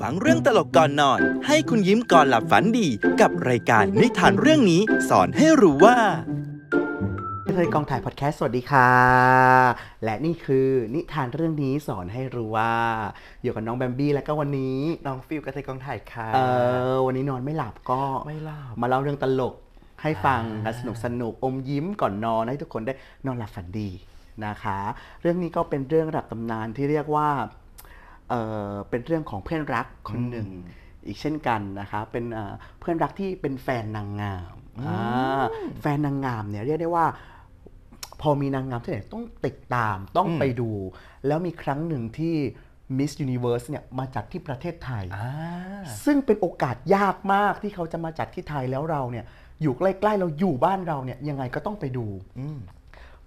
ฟังเรื่องตลกก่อนนอน ให้คุณยิ้มก่อนหลับฝันดี กับรายการนิทานเรื่องนี้สอนให้รู้ว่าเคยกองถ่ายพอดแคสต์สวัสดีค่ะ และนี่คือนิทานเรื่องนี้สอนให้รู้ว่า อยู่กับน้องแบมบี้แล้วก็วันนี้น้องฟิลกระเทยกองถ่ายค่ะเออวันนี้นอนไม่หลับก็ไม่หลับมาเล่าเรื่องตลกให้ฟังอ่าและสนุกสนุกอมยิ้มก่อนนอนให้ทุกคนได้นอนหลับฝันดีนะคะ เรื่องนี้ก็เป็นเรื่องระดับตำนานที่เรียกว่า เออเป็นเรื่องของเพื่อนรักคนหนึ่งอีกเช่นกันนะคะเป็นเอ่อเพื่อนรักที่เป็นแฟนนางงามอ่าแฟนนางงามเนี่ยเรียกได้ว่า พอมีนางงามที่ไหนต้องติดตามต้องไปดู แล้วมีครั้งหนึ่งที่ Miss Universe เนี่ยมาจัดที่ประเทศไทยอ่าซึ่งเป็นโอกาสยากมากที่เขาจะมาจัดที่ไทยแล้วเราเนี่ยอยู่ใกล้ๆเราอยู่บ้านเราเนี่ยยังไงก็ต้องไปดูอืม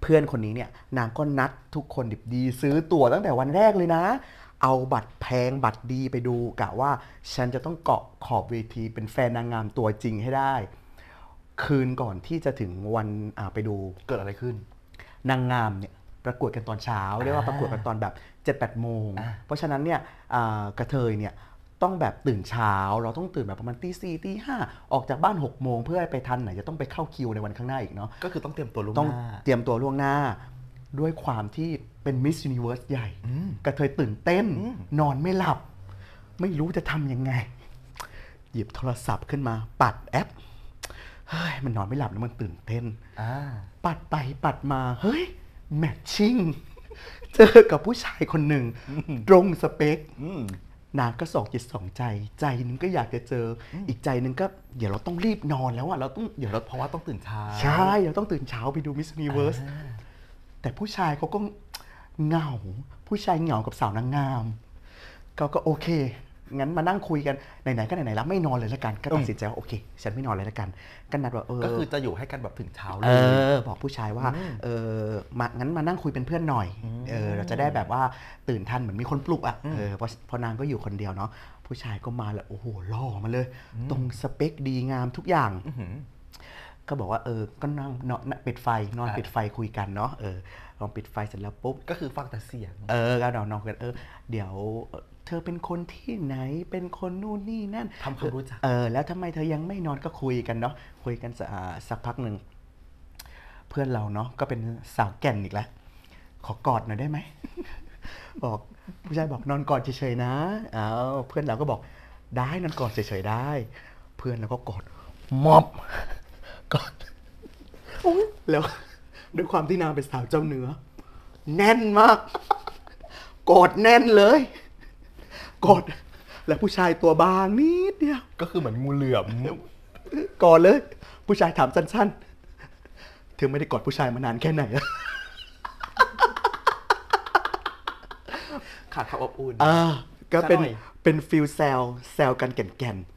เพื่อนคนนี้เนี่ยนางก็นัดทุกคนดิบดี ซื้อตั๋วตั้งแต่วันแรกเลยนะ เอาบัตรแพงบัตรดีไปดูกะว่า ฉันจะต้องเกาะขอบเวทีเป็นแฟนนางงามตัวจริงให้ได้ คืนก่อนที่จะถึงวันอ่าไปดูเกิดอะไรขึ้น นางงามเนี่ยประกวดกันตอนเช้าเรียกว่าประกวดกันตอนแบบ7จ็ดแปดโมงอ่าเพราะฉะนั้นเนี่ยอ่ากระเทยเนี่ยต้องแบบตื่นเช้า เราต้องตื่นแบบประมาณตีสี่ตีห้าออกจากบ้าน6กโมงเพื่อให้ไปทันไหนจะต้องไปเข้าคิวในวันข้างหน้าอีกเนาะก็คือต้องเตรียมตัวล่วงต้องหน้าเตรียมตัวล่วงหน้า ด้วยความที่เป็นมิส s u นิเวิร์สใหญ่อืมกระเทยตื่นเต้นอืมนอนไม่หลับ ไม่รู้จะทำยังไง หยิบโทรศัพท์ขึ้นมา ปัดแอป เฮ้ย มันนอนไม่หลับแล้วมันตื่นเต้นอ่าปัดไปปัดมาเฮ้ย แมทชิ่งเจอกับผู้ชายคนหนึ่ง ตรงสเปคอืมนางก็สองจิตสองใจ ใจหนึงก็อยากจะเจอออีกใจหนึงก็เดี๋ยวเราต้องรีบนอนแล้วอะเราต้องเดี๋ยวเราเพราะว่าต้องตื่นเช้า ใช่ เราต้องตื่นเช้าไปดูมิส s u นิเวิร์สอ่า แต่ผู้ชายเขาก็เหงา ผู้ชายเหงากับสาวนางงามเขาก็โอเค งั้นมานั่งคุยกัน ไหนๆก็ไหนๆแล้วไม่นอนเลยละกัน ก็ตัดสินใจว่าโอเค ฉันไม่นอนเลยละกันก็นัดว่าเออ ก็คือจะอยู่ให้กันแบบถึงเช้าเลเอย อบอกผู้ชายว่า เออมางั้นมานั่งคุยเป็นเพื่อนหน่อยเออ เราจะได้แบบว่าตื่นทันเหมือนมีคนปลุกอะเออเพราะเพราะนางก็อยู่คนเดียวเนาะ ผู้ชายก็มาแล้วโอ้โหหล่อมาเลยตรงสเปคดีงามทุกอย่าง อื้อหือ ก็บอกว่าเออก็นั่งนอนปิดไฟนอนอะปิดไฟคุยกันเนาะเออลองปิดไฟเสร็จแล้วปุ๊บก็คือฟังแต่เสียง เออก็นอนนอนกันเออ เดี๋ยวเอ่อเธอเป็นคนที่ไหนเป็นคนนู่นนี่นั่นทำความรู้จักเออแล้วทำไมเธอยังไม่นอนก็คุยกันเนาะคุยกันสอ่าสักพักหนึ่งเพื่อนเราเนาะก็เป็นสาวแก่นอีกแล้วขอกอดหน่อยได้ไหมบอกผู้ชายบอกนอนกอดเฉยๆนะเอาเพื่อนเราก็บอกได้นอนกอดเฉยๆได้ เพื่อนเราก็กอดมอบกอด แล้วด้วยความที่นางเป็นสาวเจ้าเนื้อ แน่นมาก กอดแน่นเลย กอด แล้วผู้ชายตัวบางนิดเดียว ก็คือเหมือนงูเหลือมกอดเลย ผู้ชายถามสั้นๆ เธอไม่ได้กอดผู้ชายมานานแค่ไหนแล้วขาดความอบอุ่น อ่า ก็เป็นซะหน่อยเป็น feel แซวแซวกันแก่นๆ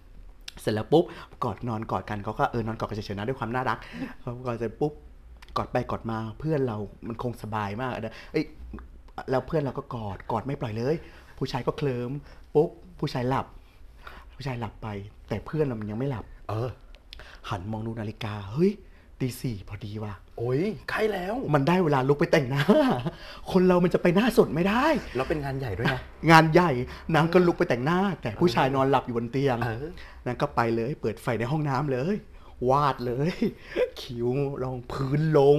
เสร็จแล้วปุ๊บกอดนอนกอดกันเขาก็เออนอนกอดกันเฉยๆนะด้วยความน่ารักพอกอดเสร็จปุ๊บกอดไปกอดมาเพื่อนเรามันคงสบายมากอะนะเอ้ยแล้วเพื่อนเราก็กอดกอดไม่ปล่อยเลย ผู้ชายก็เคลิ้มปุ๊บผู้ชายหลับ ผู้ชายหลับไป แต่เพื่อนเรามันยังไม่หลับ เออ หันมองดูนาฬิกาเฮ้ย ตีสี่พอดีว่ะ โอ้ยใกล้แล้ว มันได้เวลาลุกไปแต่งหน้า คนเรามันจะไปหน้าสดไม่ได้ แล้วเป็นงานใหญ่ด้วยนะ งานใหญ่นางก็ลุกไปแต่งหน้า แต่ผู้ชายนอนหลับอยู่บนเตียงเออนางก็ไปเลย เปิดไฟในห้องน้ำเลย วาดเลย คิ้วรองพื้นลง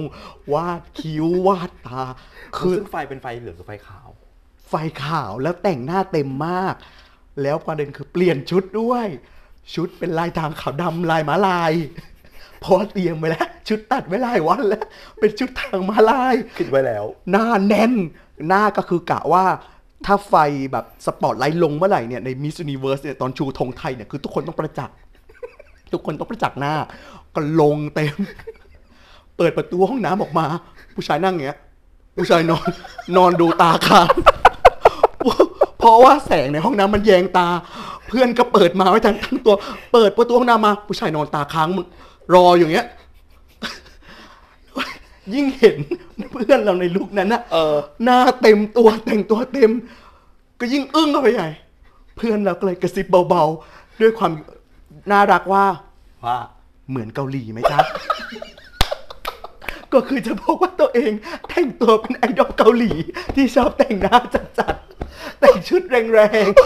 วาดคิ้ววาดตา คือคือซึ่งไฟเป็นไฟเหลืองหรือไฟขาว ไฟขาวแล้วแต่งหน้าเต็มมาก แล้วประเด็นคือเปลี่ยนชุดด้วย ชุดเป็นลายทางขาวดำลายม้าลาย เธอเตรียมไว้แล้ว ชุดตัดไว้หลายวันแล้ว เป็นชุดทางม้าลายคิดไว้แล้ว หน้าแน่น หน้าก็คือกะว่าถ้าไฟแบบสปอตไลท์ลงเมื่อไหร่เนี่ยในมิส s u นิเวิร์สเนี่ยตอนชูธงไทยเนี่ยคือทุกคนต้องประจักษ์ทุกคนต้องประจักษ์หน้า ก็ลงเต็ม เปิดประตูห้องน้ำออกมา ผู้ชายนั่งอย่างเงี้ย ผู้ชายนอน นอนดูตาค้างเพราะว่าแสงในห้องน้ำมันแยงตา เพื่อนก็เปิดมาไว้ทั้งทั้งตัว เปิดประตูห้องน้ำมา ผู้ชายนอนตาค้างมัน รออย่างเงี้ย ยิ่งเห็นเพื่อนเราในลุกนั้นนะเออ หน้าเต็มตัวแต่งตัวเต็ม ก็ยิ่งอึ้งเข้าไปใหญ่ เพื่อนเราก็เลยกระซิบเบาๆ ด้วยความน่ารักว่าว่าเหมือนเกาหลีไหมจ๊ะ ก็คือจะบอกว่าตัวเองแต่งตัวเป็นไอดอลเกาหลี ที่ชอบแต่งหน้าจัดๆแต่งชุดแรงๆ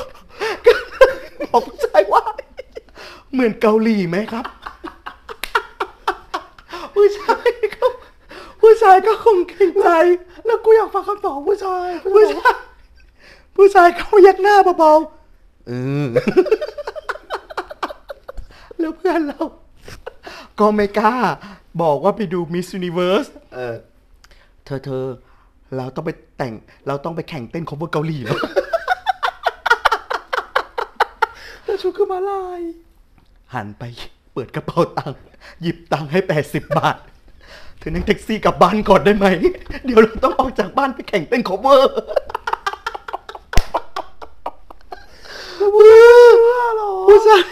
เหมือนเกาหลีไหมครับ ผู้ชายก็ผู้ชายก็คงเกรงใจ แล้วกูอยากฟังคำตอบผู้ชายผู้ชายผู้ชายเขายักหน้าเบาๆเออแล้วเพื่อนเรา ก็ไม่กล้า บอกว่าไปดูมิส s u นิเวิร์สเออ เธอเธอ เราต้องไปแต่ง เราต้องไปแข่งเต้น cover เกาหลีแล้วแล้วชุดคือมาลาย หันไป เปิดกระเป๋าตังค์หยิบตังค์ให้แปดสิบบาท เธอนั่งแท็กซี่กลับบ้านก่อนได้ไหม เดี๋ยวเราต้องออกจากบ้านไปแข่งเต้น cover ผู้ชาย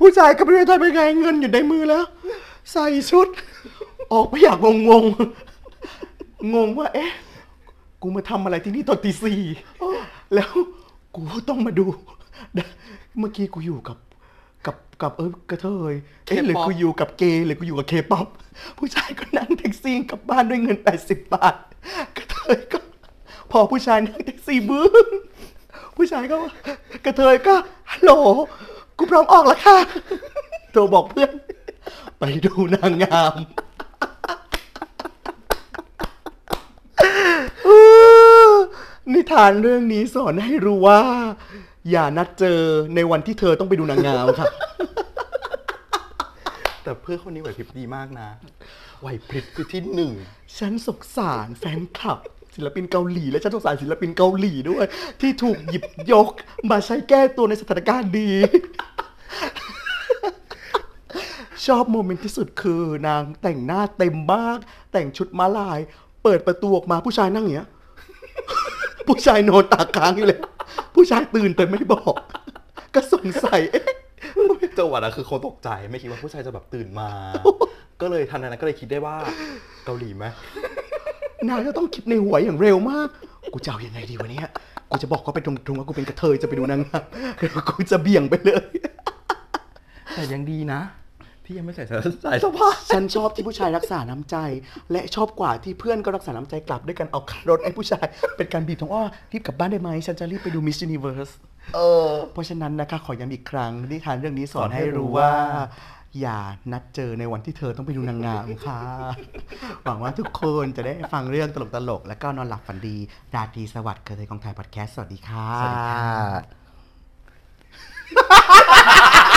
ผู้ชายกับประเทศไทยเป็นไงเงินอยู่ในมือแล้ว ใส่ชุด ออกไปอยากงงงงงว่า เอ๊ะ กูมาทำอะไรที่นี่ตอนตีสี่แล้วกูต้องมาดู เมื่อกี้กูอยู่กับ กับกับเออกระเทยเอ๊ะหรือ K-pop กูอยู่กับเกย์หรือกูอยู่กับเคป๊อปผู้ชายก็นั่งแท็กซี่กลับบ้านด้วยเงิน 80 บาท กระเทยก็ พอผู้ชายนั่งแท็กซี่บึ้งผู้ชายก็ว่ากระเทยก็ฮัลโหลกูพร้อมออกแล้วค่ะโทรบอกเพื่อน ไปดูนางงาม นิ ทานเรื่องนี้สอนให้รู้ว่า อย่านัดเจอในวันที่เธอต้องไปดูนางงามค่ะ แต่เพื่อนคนนี้ไหวพริบดีมากนะ ไหวพริบคือที่หนึ่ง ฉันสงสารแฟนคลับ ศิลปินเกาหลีและฉันสงสารศิลปินเกาหลีด้วย ที่ถูกหยิบยก มาใช้แก้ตัวในสถานการณ์ดี ชอบโมเมนต์ที่สุดคือนางแต่งหน้าเต็มมาก แต่งชุดม้าลาย เปิดประตูออกมาผู้ชายนั่งอย่างเงี้ย ผู้ชายนอนตาค้างอยู่เลย ผู้ชายตื่นแต่ไม่บอก ก็สงสัยเอ๊ะจังหวะนั้นคือเขาตกใจไม่คิดว่าผู้ชายจะแบบตื่นมา ก็เลยทันใดนั้นก็เลยคิดได้ว่าเกาหลีไหมนางจะต้องคิดในหัวอย่างเร็วมาก กูจะเอายังไงดีวะเนี่ยกูจะบอกเขาไปตรงๆว่ากูเป็นกระเทยจะไปดูนางงามหรือกูจะเบี่ยงไปเลย แต่ยังดีนะ ที่ยังไม่ใส่สายสะพายฉันชอบที่ผู้ชายรักษาน้ำใจ และชอบกว่าที่เพื่อนก็รักษาน้ำใจกลับด้วยกันเอารถไอ้ผู้ชาย เป็นการบีบทองอ้อรีบกลับบ้านได้ไหมฉันจะรีบไปดู Miss Universe เออ เพราะฉะนั้นนะคะขอย้ำอีกครั้งนิทานเรื่องนี้สอนให้รู้ว่า อย่านัดเจอในวันที่เธอต้องไปดูนางงามค่ะ หวังว่าทุกคนจะได้ฟังเรื่องตลกๆ แล้วก็นอนหลับฝันดี ราตรีสวัสดิ์เคยของไทยพอดแคสต์สวัสดีค่ะสวัสดีค่ะ